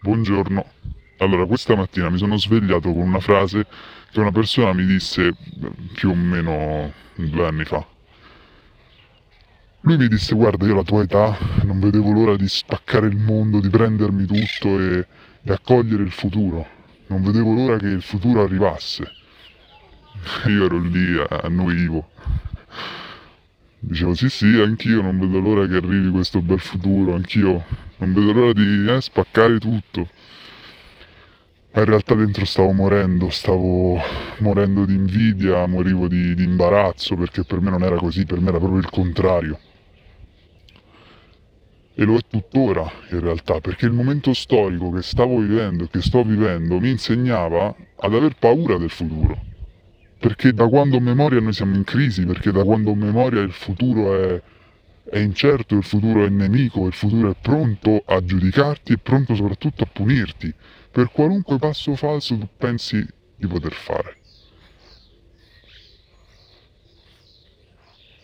Buongiorno. Allora, questa mattina mi sono svegliato con una frase che una persona mi disse più o meno due anni fa. Lui mi disse, guarda, io alla tua età non vedevo l'ora di spaccare il mondo, di prendermi tutto e, e accogliere il futuro. Non vedevo l'ora che il futuro arrivasse. Io ero lì, annuivo. Dicevo sì sì, anch'io non vedo l'ora che arrivi questo bel futuro, anch'io non vedo l'ora di eh, spaccare tutto. Ma in realtà dentro stavo morendo, stavo morendo di invidia, morivo di, di imbarazzo perché per me non era così, per me era proprio il contrario. E lo è tuttora in realtà, perché il momento storico che stavo vivendo e che sto vivendo mi insegnava ad aver paura del futuro perché da quando ho memoria noi siamo in crisi, perché da quando ho memoria il futuro è, è incerto, il futuro è nemico, il futuro è pronto a giudicarti e pronto soprattutto a punirti per qualunque passo falso tu pensi di poter fare.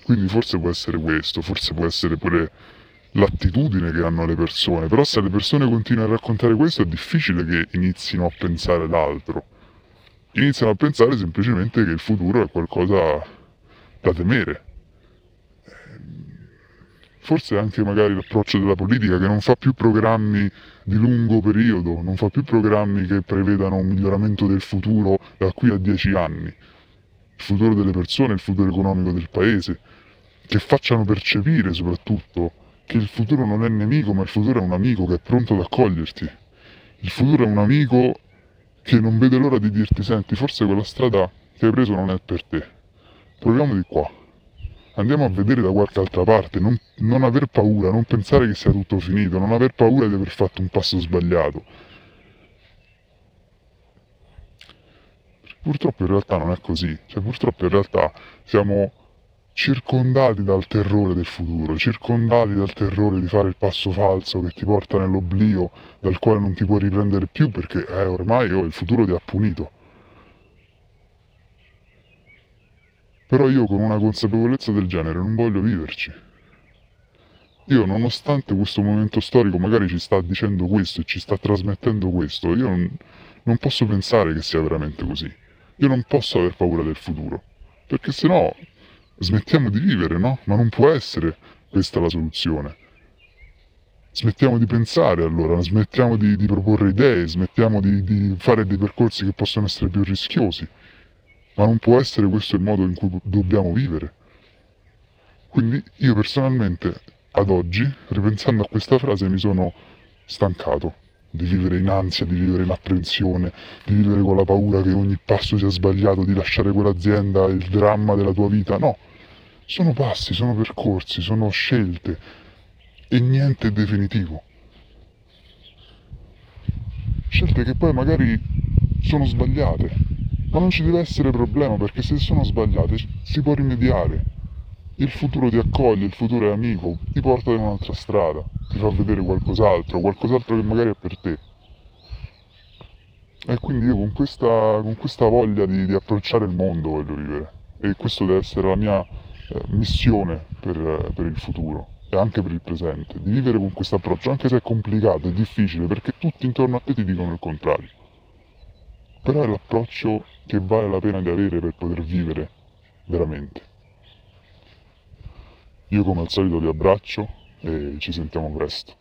Quindi forse può essere questo, forse può essere pure l'attitudine che hanno le persone, però se le persone continuano a raccontare questo è difficile che inizino a pensare l'altro iniziano a pensare semplicemente che il futuro è qualcosa da temere. Forse anche magari l'approccio della politica che non fa più programmi di lungo periodo, non fa più programmi che prevedano un miglioramento del futuro da qui a dieci anni, il futuro delle persone, il futuro economico del paese, che facciano percepire soprattutto che il futuro non è nemico, ma il futuro è un amico che è pronto ad accoglierti. Il futuro è un amico che non vede l'ora di dirti senti forse quella strada che hai preso non è per te. Proviamo di qua. Andiamo a vedere da qualche altra parte, non, non aver paura, non pensare che sia tutto finito, non aver paura di aver fatto un passo sbagliato. Purtroppo in realtà non è così, cioè purtroppo in realtà siamo circondati dal terrore del futuro, circondati dal terrore di fare il passo falso che ti porta nell'oblio dal quale non ti puoi riprendere più perché eh, ormai oh, il futuro ti ha punito. Però io con una consapevolezza del genere non voglio viverci. Io nonostante questo momento storico magari ci sta dicendo questo e ci sta trasmettendo questo, io non, non posso pensare che sia veramente così. Io non posso aver paura del futuro, perché sennò smettiamo di vivere, no? Ma non può essere questa la soluzione. Smettiamo di pensare allora, smettiamo di, di proporre idee, smettiamo di, di fare dei percorsi che possono essere più rischiosi. Ma non può essere questo il modo in cui dobbiamo vivere. Quindi io personalmente, ad oggi, ripensando a questa frase, mi sono stancato di vivere in ansia, di vivere in apprensione, di vivere con la paura che ogni passo sia sbagliato, di lasciare quell'azienda, il dramma della tua vita. No, sono passi, sono percorsi, sono scelte e niente è definitivo. Scelte che poi magari sono sbagliate, ma non ci deve essere problema perché se sono sbagliate si può rimediare. Il futuro ti accoglie, il futuro è amico, ti porta in un'altra strada, ti fa vedere qualcos'altro, qualcos'altro che magari è per te. E quindi io con questa, con questa voglia di, di approcciare il mondo voglio vivere. E questo deve essere la mia eh, missione per, per il futuro e anche per il presente, di vivere con questo approccio, anche se è complicato, è difficile, perché tutti intorno a te ti dicono il contrario. Però è l'approccio che vale la pena di avere per poter vivere veramente. Io come al solito vi abbraccio e ci sentiamo presto.